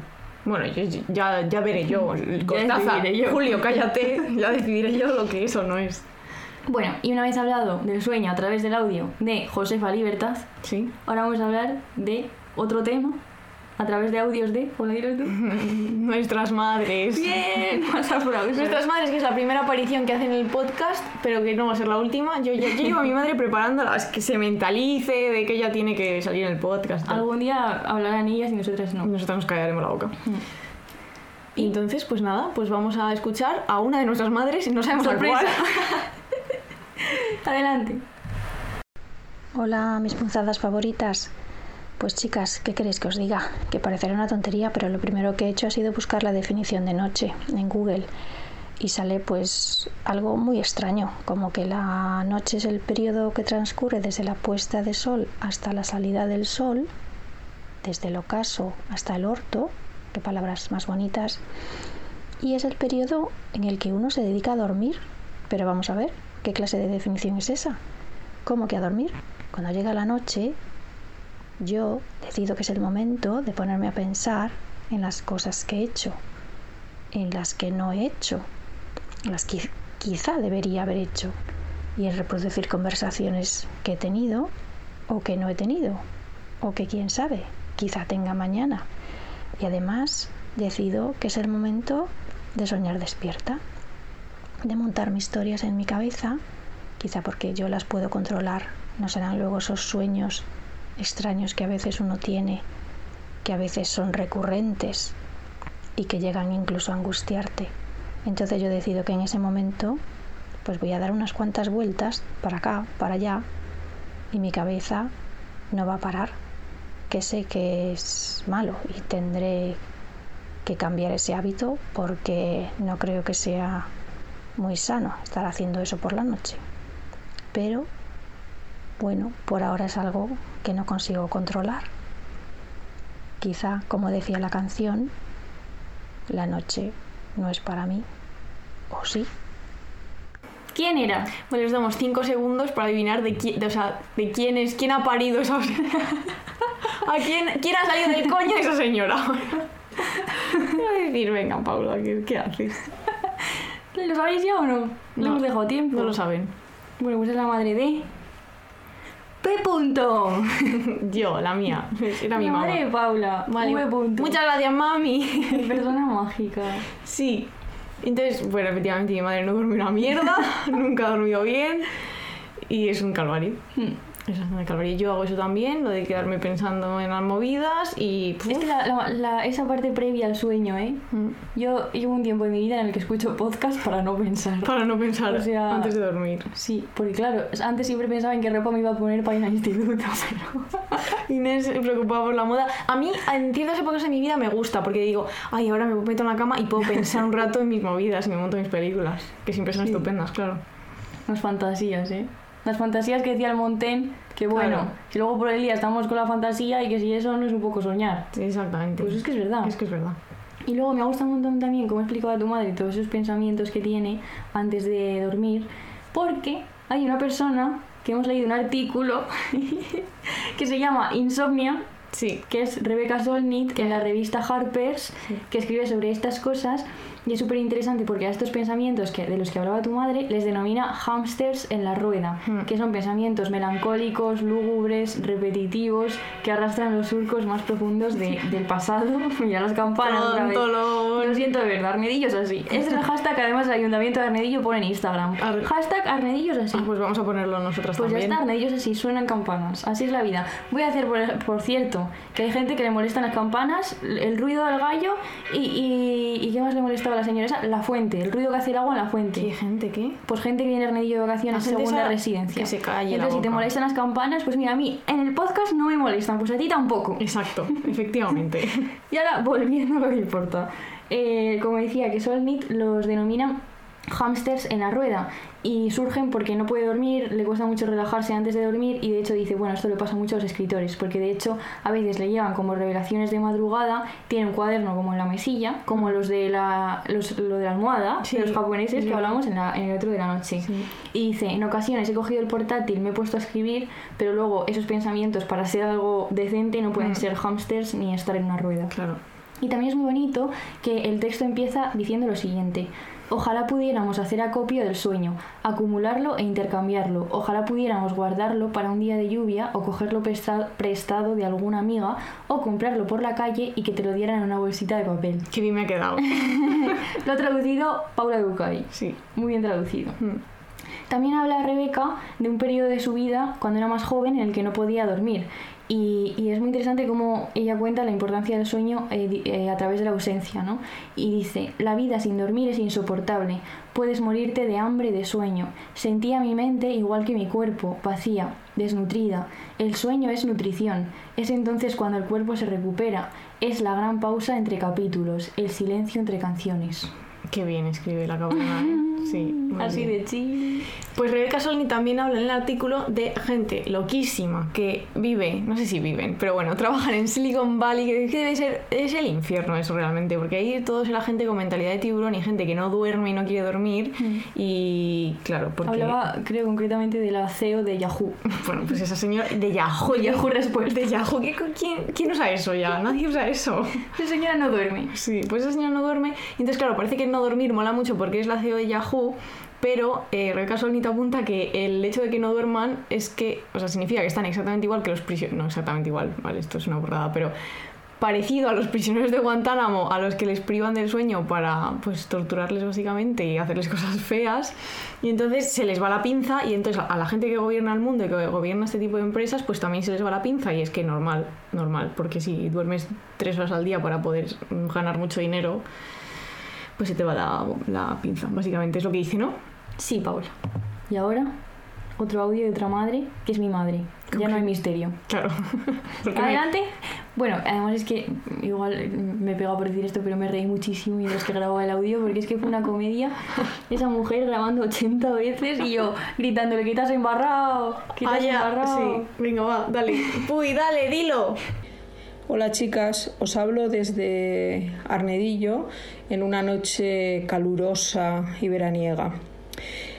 Bueno, ya, ya veré yo. Decidiré yo. Julio, cállate, ya decidiré yo lo que es o no es. Bueno, y una vez hablado del sueño a través del audio de Josefa Libertad, Sí. ahora vamos a hablar de otro tema a través de audios de... Hola, tú. Nuestras madres. Bien, más aplausos. Nuestras madres, que es la primera aparición que hacen en el podcast, pero que no va a ser la última. Yo ya llevo a mi madre preparándola, es que se mentalice de que ella tiene que salir en el podcast. y tal. Algún día hablarán ellas y nosotras Y no. nosotras nos callaremos la boca. Y entonces, pues nada, pues vamos a escuchar a una de nuestras madres, no sabemos Sorpresa. cuál. Adelante. Hola, mis punzadas favoritas. Pues chicas, ¿qué queréis que os diga? Que parecerá una tontería, pero lo primero que he hecho ha sido buscar la definición de noche en Google y sale pues algo muy extraño, como que la noche es el periodo que transcurre desde la puesta de sol hasta la salida del sol, desde el ocaso hasta el orto, qué palabras más bonitas, y es el periodo en el que uno se dedica a dormir. Pero vamos a ver, ¿qué clase de definición es esa? ¿Cómo que a dormir? Cuando llega la noche, yo decido que es el momento de ponerme a pensar en las cosas que he hecho, en las que no he hecho, en las que quizá debería haber hecho, y en reproducir conversaciones que he tenido o que no he tenido, o que quién sabe, quizá tenga mañana. Y además decido que es el momento de soñar despierta, de montar mis historias en mi cabeza, quizá porque yo las puedo controlar, no serán luego esos sueños extraños que a veces uno tiene, que a veces son recurrentes y que llegan incluso a angustiarte. Entonces yo decido que en ese momento pues voy a dar unas cuantas vueltas para acá, para allá y mi cabeza no va a parar, que sé que es malo y tendré que cambiar ese hábito porque no creo que sea muy sano estar haciendo eso por la noche. Pero bueno, por ahora es algo que no consigo controlar. Quizá, como decía la canción, la noche no es para mí. ¿O sí? ¿Quién era? Bueno, les damos 5 segundos para adivinar de quién, de, o sea, de quién es, quién ha parido esa... ¿A quién, quién ha salido del coño de esa señora? Voy a decir, venga, Paula, ¿qué, qué haces? ¿Lo sabéis ya o no? Le No. hemos dejado tiempo. No lo saben. Bueno, pues es la madre de... P. Punto. Yo, la mía. Era mi la mamá. madre de Paula. Vale. V. Punto. Muchas gracias, mami. Persona mágica. Sí. Entonces, bueno, efectivamente mi madre no duerme una mierda, nunca ha dormido bien y es un calvario. Hmm. Es un calvario. Yo hago eso también, lo de quedarme pensando en las movidas y... puf, Es que la- la- la- esa parte previa al sueño, ¿eh? mm, Yo llevo un tiempo en mi vida en el que escucho podcast para no pensar. Para no pensar O sea- antes de dormir. Sí, porque claro, antes siempre pensaba en qué ropa me iba a poner para ir al instituto, pero... Inés se preocupaba por la moda. A mí, en ciertas épocas de mi vida me gusta porque digo, ay, ahora me meto en la cama y puedo pensar un rato en mis movidas y me monto mis películas, que siempre son Sí. estupendas, claro. Las fantasías, ¿eh? Las fantasías que decía el Montaigne, que bueno, Claro. que luego por el día estamos con la fantasía y que si eso no es un poco soñar. Exactamente. Pues es que es verdad. Es que es verdad. Y luego me gusta un montón también cómo explicaba tu madre todos esos pensamientos que tiene antes de dormir, porque hay una persona que hemos leído un artículo que se llama Insomnia, Sí. que es Rebecca Solnit en la revista Harper's, que escribe sobre estas cosas y es súper interesante porque a estos pensamientos que, de los que hablaba tu madre les denomina hamsters en la rueda, Hmm. que son pensamientos melancólicos, lúgubres, repetitivos, que arrastran los surcos más profundos de- del pasado. Mira las campanas. otra vez. Lo siento de verdad, Arnedillos así. Este es el hashtag que además el Ayuntamiento de Arnedillo pone en Instagram. Ar- Hashtag Arnedillos así. Ah, pues vamos a ponerlo nosotras Pues ya también. está, Arnedillos así, suenan campanas. Así es la vida. Voy a hacer, por, por cierto, que hay gente que le molestan las campanas, el ruido del gallo y, y, y ¿qué más le molestaba a la señora esa? La fuente, el ruido que hace el agua en la fuente. ¿Qué gente qué? Pues gente que viene a de vacaciones, segunda esa residencia. que se calle la Entonces, si te molestan las campanas, pues mira, a mí en el podcast no me molestan, pues a ti tampoco. Exacto, efectivamente. Y ahora, volviendo a lo que importa. Eh, como decía, que Solnit los denominan hamsters en la rueda y surgen porque no puede dormir, le cuesta mucho relajarse antes de dormir y de hecho dice, bueno, esto le pasa mucho a los escritores porque de hecho a veces le llevan como revelaciones de madrugada, tiene un cuaderno como en la mesilla, como los de la, los- lo de la almohada, Sí, de los japoneses es que hablamos en, la- en el otro de la noche. Sí. Y dice, en ocasiones he cogido el portátil, me he puesto a escribir, pero luego esos pensamientos para ser algo decente no pueden Mm. ser hamsters ni estar en una rueda. Claro. Y también es muy bonito que el texto empieza diciendo lo siguiente. Ojalá pudiéramos hacer acopio del sueño, acumularlo e intercambiarlo. Ojalá pudiéramos guardarlo para un día de lluvia o cogerlo presta- prestado de alguna amiga o comprarlo por la calle y que te lo dieran en una bolsita de papel. Qué bien me ha quedado. Lo ha traducido Paula Ducay. Sí. Muy bien traducido. Mm. También habla Rebeca de un periodo de su vida cuando era más joven en el que no podía dormir. Y, y es muy interesante cómo ella cuenta la importancia del sueño eh, eh, a través de la ausencia, ¿no? Y dice, la vida sin dormir es insoportable, puedes morirte de hambre y de sueño. Sentía mi mente igual que mi cuerpo, vacía, desnutrida. El sueño es nutrición, es entonces cuando el cuerpo se recupera, es la gran pausa entre capítulos, el silencio entre canciones. Qué bien escribe la cabrona, ¿eh? Sí. Así bien. de chill. Pues Rebeca Solni también habla en el artículo de gente loquísima que vive, no sé si viven, pero bueno, trabajan en Silicon Valley, que, que debe ser es el infierno eso realmente, porque ahí todo es la gente con mentalidad de tiburón y gente que no duerme y no quiere dormir. Y claro, porque. Hablaba, creo, concretamente de la CEO de Yahoo. Bueno, pues esa señora de Yahoo. Yahoo Respuesta. De Yahoo. ¿qué- ¿Quién, ¿Quién usa eso ya? Nadie usa eso. Esa señora no duerme. Sí, pues esa señora no duerme. Y entonces, claro, parece que no dormir mola mucho porque es la CEO de Yahoo. Pero eh, Rebeca Solnit apunta que el hecho de que no duerman es que, o sea, significa que están exactamente igual que los prisioneros. No exactamente igual, vale, esto es una burrada, pero parecido a los prisioneros de Guantánamo, a los que les privan del sueño para, pues, torturarles básicamente y hacerles cosas feas. Y entonces se les va la pinza y entonces a la gente que gobierna el mundo y que gobierna este tipo de empresas, pues también se les va la pinza y es que normal, normal, porque si duermes tres horas al día para poder ganar mucho dinero, pues se te va la, la pinza, básicamente es lo que dice, ¿no? Sí, Paula. Y ahora, otro audio de otra madre, que es mi madre. Ya no hay misterio. Claro. Adelante. Bueno, además es que igual me he pegado por decir esto, pero me reí muchísimo mientras que grababa el audio, porque es que fue una comedia. Esa mujer grabando 80 veces y yo gritándole que te has embarrado, que te Ah, has ya, embarrado. sí. Venga, va, dale. Puy, dale, dilo. Hola chicas, os hablo desde Arnedillo en una noche calurosa y veraniega.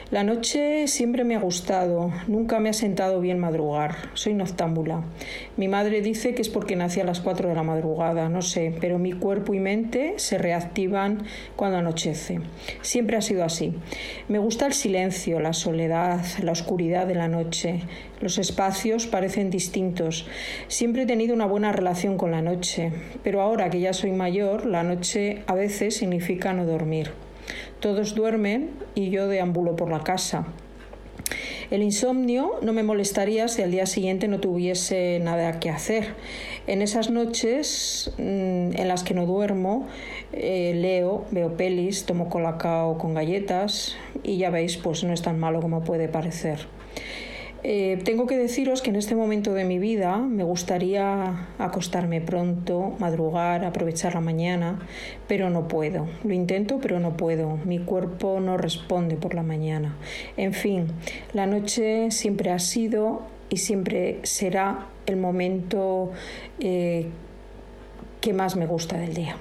La noche siempre me ha gustado, nunca me ha sentado bien madrugar, soy noctámbula. Mi madre dice que es porque nací a las 4 de la madrugada, no sé, pero mi cuerpo y mente se reactivan cuando anochece. Siempre ha sido así. Me gusta el silencio, la soledad, la oscuridad de la noche. Los espacios parecen distintos. Siempre he tenido una buena relación con la noche, pero ahora que ya soy mayor, la noche a veces significa no dormir. Todos duermen y yo deambulo por la casa. El insomnio no me molestaría si al día siguiente no tuviese nada que hacer. En esas noches mm, en las que no duermo, eh, leo, veo pelis, tomo colacao con galletas y ya veis, pues no es tan malo como puede parecer. Eh, tengo que deciros que en este momento de mi vida me gustaría acostarme pronto, madrugar, aprovechar la mañana, pero no puedo. Lo intento, pero no puedo. Mi cuerpo no responde por la mañana. En fin, la noche siempre ha sido y siempre será el momento eh, que más me gusta del día.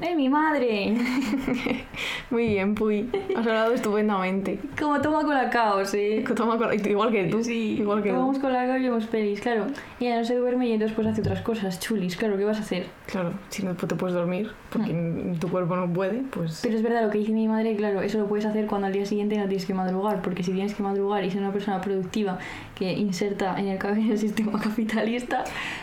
¡Eh, mi madre! Muy bien, Puy. Has hablado estupendamente. Como toma colacao, sí. Toma col- igual que tú. Sí, igual que tomamos tú. colacao y vemos pelis, claro. Y ella no se duerme y entonces pues hace otras cosas chulis, claro, ¿qué vas a hacer? Claro, si no te puedes dormir porque tu cuerpo no puede, pues. Pero es verdad lo que dice mi madre, claro, eso lo puedes hacer cuando al día siguiente no tienes que madrugar, porque si tienes que madrugar y ser una persona productiva que inserta en el, ca- en el sistema capitalista,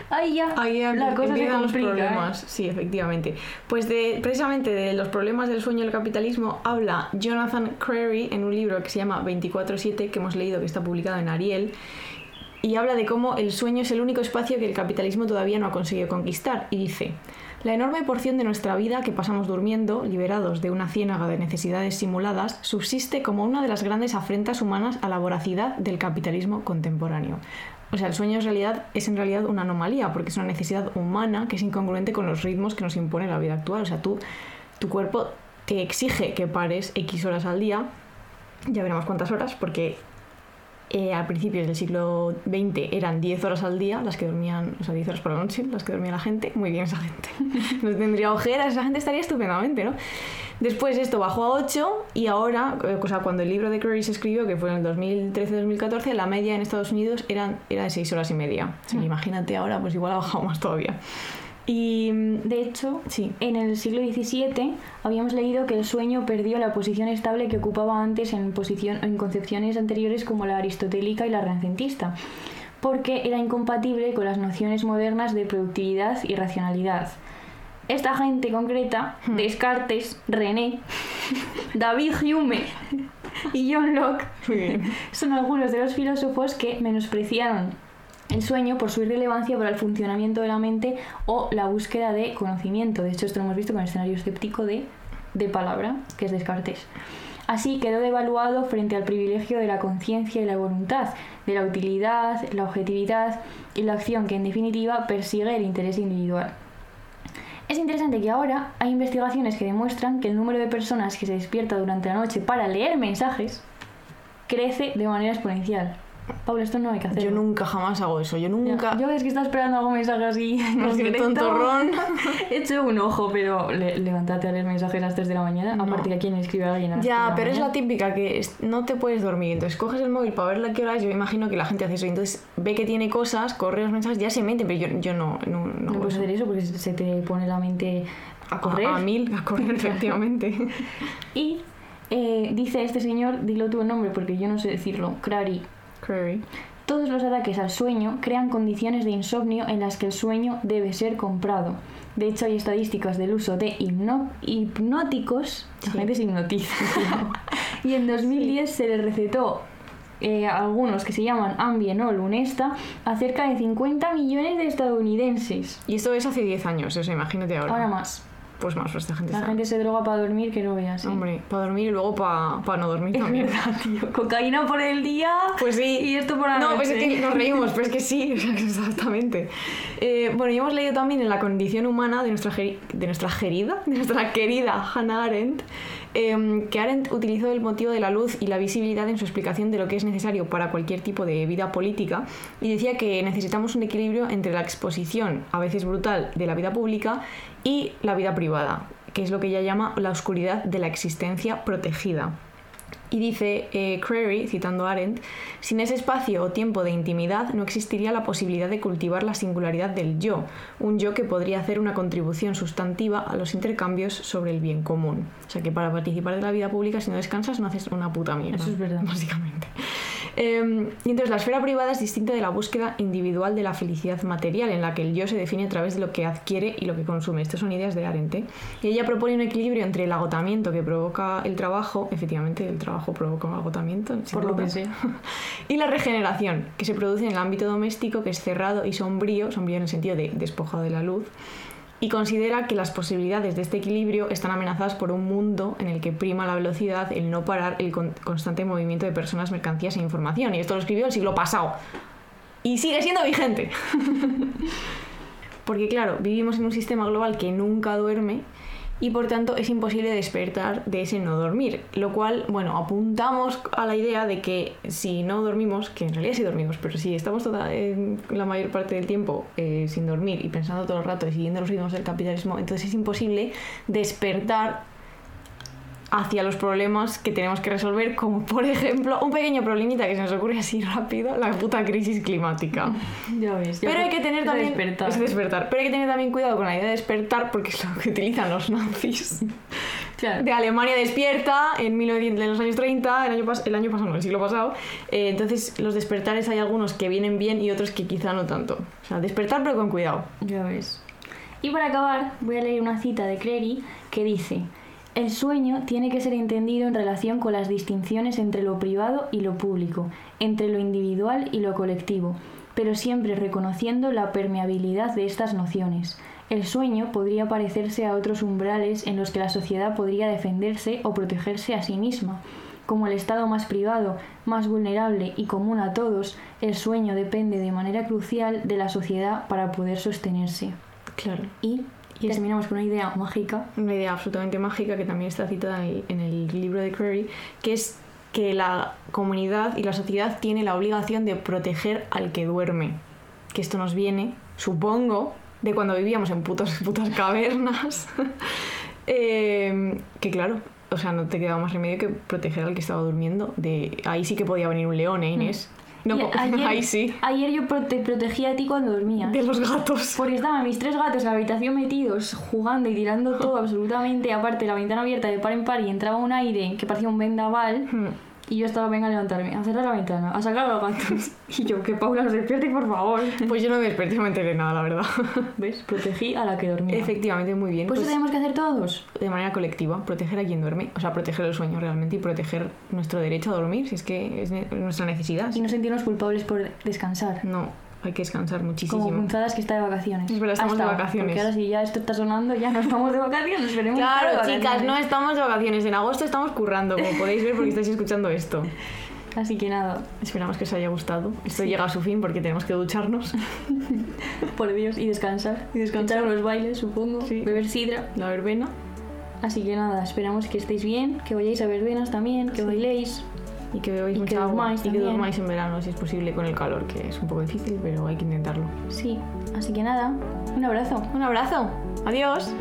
ahí ya Ahí la cosa se empiezan los complica. ¿eh? problemas. Sí, efectivamente. Pues de, precisamente de los problemas del sueño y el capitalismo habla Jonathan Crary en un libro que se llama 24-7, que hemos leído, que está publicado en Ariel. Y habla de cómo el sueño es el único espacio que el capitalismo todavía no ha conseguido conquistar. Y dice, la enorme porción de nuestra vida que pasamos durmiendo, liberados de una ciénaga de necesidades simuladas, subsiste como una de las grandes afrentas humanas a la voracidad del capitalismo contemporáneo. O sea, el sueño en realidad es en realidad una anomalía, porque es una necesidad humana que es incongruente con los ritmos que nos impone la vida actual. O sea, tú, tu cuerpo te exige que pares X horas al día, ya veremos cuántas horas, porque eh, a principios del siglo XX eran 10 horas al día las que dormían, o sea, 10 horas por la noche las que dormía la gente. Muy bien esa gente. No tendría ojeras, esa gente estaría estupendamente, ¿no? Después esto bajó a 8 y ahora, eh, o sea, cuando el libro de Curry se escribió, que fue en el 2013-2014, la media en Estados Unidos eran, era de 6 horas y media. O sea, imagínate ahora, pues igual ha bajado más todavía. Y mm, De hecho, Sí. en el siglo XVII habíamos leído que el sueño perdió la posición estable que ocupaba antes en, posición, en concepciones anteriores como la aristotélica y la renacentista, porque era incompatible con las nociones modernas de productividad y racionalidad. Esta gente concreta, Hmm. Descartes, René, David Hume y John Locke, son algunos de los filósofos que menospreciaron el sueño por su irrelevancia para el funcionamiento de la mente o la búsqueda de conocimiento. De hecho, esto lo hemos visto con el escenario escéptico de, de palabra, que es Descartes. Así quedó devaluado frente al privilegio de la conciencia y la voluntad, de la utilidad, la objetividad y la acción que en definitiva persigue el interés individual. Es interesante que ahora hay investigaciones que demuestran que el número de personas que se despierta durante la noche para leer mensajes crece de manera exponencial. Paula, esto no hay que hacerlo. Yo nunca jamás hago eso. Yo Ya, nunca. Yo es que estaba esperando algún mensaje así. Así, concreto. tontorrón. He hecho un ojo, pero le- levántate a leer mensajes a las 3 de la mañana. Aparte que a quien escribe alguien a las 3 de Ya, la pero es la mañana. típica que no te puedes dormir. Entonces coges el móvil para ver la que hora es. Yo imagino que la gente hace eso. Entonces ve que tiene cosas, corre los mensajes, ya se mete. Pero yo, yo no. No, no No puedes hacer eso porque se te pone la mente a correr. A, a mil, a correr, efectivamente. Y eh, dice este señor, dilo el nombre porque yo no sé decirlo, Crary. Crary. Todos los ataques al sueño crean condiciones de insomnio en las que el sueño debe ser comprado. De hecho, hay estadísticas del uso de hipno- hipnóticos. La Sí. gente se hipnotiza. tío. y en 2010 se le recetó eh, a algunos que se llaman Ambien o Lunesta a cerca de 50 millones de estadounidenses. Y esto es hace 10 años, o sea, imagínate ahora. Ahora más. Pues más, esta gente La está. gente se droga para dormir que no veas. ¿eh? Hombre, para dormir y luego para no dormir Es también. verdad, tío. Cocaína por el día. Pues sí. Y esto por la No, noche. pues es que nos reímos, pero es que sí, exactamente. Eh, bueno, y hemos leído también en La condición humana de nuestra, de nuestra gerida, de nuestra querida Hannah Arendt, eh, que Arendt utilizó el motivo de la luz y la visibilidad en su explicación de lo que es necesario para cualquier tipo de vida política y decía que necesitamos un equilibrio entre la exposición, a veces brutal, de la vida pública y la vida privada, que es lo que ella llama la oscuridad de la existencia protegida. Y dice eh, Crary, citando a Arendt, sin ese espacio o tiempo de intimidad no existiría la posibilidad de cultivar la singularidad del yo, un yo que podría hacer una contribución sustantiva a los intercambios sobre el bien común. O sea que para participar de la vida pública, si no descansas, no haces una puta mierda. Eso es verdad. Básicamente. Eh, y entonces la esfera privada es distinta de la búsqueda individual de la felicidad material, en la que el yo se define a través de lo que adquiere y lo que consume. Estas son ideas de Arendt. ¿eh? Y ella propone un equilibrio entre el agotamiento que provoca el trabajo, efectivamente el trabajo provoca un agotamiento, Por lo que sea. y la regeneración, que se produce en el ámbito doméstico, que es cerrado y sombrío, sombrío en el sentido de despojado de la luz, y considera que las posibilidades de este equilibrio están amenazadas por un mundo en el que prima la velocidad, el no parar, el con- constante movimiento de personas, mercancías e información. Y esto lo escribió el siglo pasado. Y sigue siendo vigente. Porque claro, vivimos en un sistema global que nunca duerme y por tanto es imposible despertar de ese no dormir. Lo cual, bueno, apuntamos a la idea de que si no dormimos, que en realidad sí dormimos, pero si estamos toda, eh, la mayor parte del tiempo eh, sin dormir y pensando todo el rato y siguiendo los ritmos del capitalismo, entonces es imposible despertar hacia los problemas que tenemos que resolver, como por ejemplo un pequeño problemita que se nos ocurre así rápido, la puta crisis climática. Ya ves. ya Pero hay que tener también despertar. es despertar. Pero hay que tener también cuidado con la idea de despertar porque es lo que utilizan los nazis. Claro. De Alemania despierta en 1900, en los años 30, el año, pas- el año pasado, no, el siglo pasado. Eh, entonces, los despertares hay algunos que vienen bien y otros que quizá no tanto. O sea, despertar pero con cuidado. Ya ves. Y para acabar, voy a leer una cita de Crary que dice: El sueño tiene que ser entendido en relación con las distinciones entre lo privado y lo público, entre lo individual y lo colectivo, pero siempre reconociendo la permeabilidad de estas nociones. El sueño podría parecerse a otros umbrales en los que la sociedad podría defenderse o protegerse a sí misma. Como el estado más privado, más vulnerable y común a todos, el sueño depende de manera crucial de la sociedad para poder sostenerse. Claro. Y, Y terminamos con una idea mágica. Una idea absolutamente mágica que también está citada en el, libro de Crary, que es que la comunidad y la sociedad tiene la obligación de proteger al que duerme. Que esto nos viene, supongo, de cuando vivíamos en putas, putas cavernas. Eh, que claro, o sea, no te quedaba más remedio que proteger al que estaba durmiendo. De, ahí sí que podía venir un león, ¿eh, Inés? No, Y ayer, ahí sí. Ayer yo te protegía a ti cuando dormías. De los gatos. Porque estaban mis tres gatos en la habitación metidos, jugando y tirando todo absolutamente. Aparte, la ventana abierta de par en par y entraba un aire que parecía un vendaval. Hmm. Y yo estaba, venga a levantarme, a cerrar la ventana, a sacar a los gatos. Y yo, que Paula nos despierte, por favor. Pues yo no me desperté, no me enteré nada, la verdad. ¿Ves? Protegí a la que dormía. Efectivamente, muy bien. Pues eso Pues, tenemos que hacer todos. de manera colectiva, proteger a quien duerme. O sea, proteger el sueño realmente y proteger nuestro derecho a dormir, si es que es nuestra necesidad. Y no sentirnos culpables por descansar. No, hay que descansar muchísimo. Como punzadas que está de vacaciones. Es verdad, estamos Hasta, de vacaciones. Porque ahora si ya esto está sonando, ya nos vamos de vacaciones. Veremos Claro, de chicas, no vacaciones. estamos de vacaciones. En agosto estamos currando, como podéis ver porque estáis escuchando esto. Así que nada, Esperamos que os haya gustado. Esto llega a su fin porque tenemos que ducharnos. por Dios, y descansar. Y descansar. Echar unos bailes, supongo. Sí. Beber sidra. La verbena. Así que nada, esperamos que estéis bien, que vayáis a verbenas también, que bailéis. Y que bebáis Y mucha que agua. Y que durmáis en verano si es posible con el calor, que es un poco difícil, pero hay que intentarlo. Sí, así que nada, un abrazo. Un abrazo. Adiós.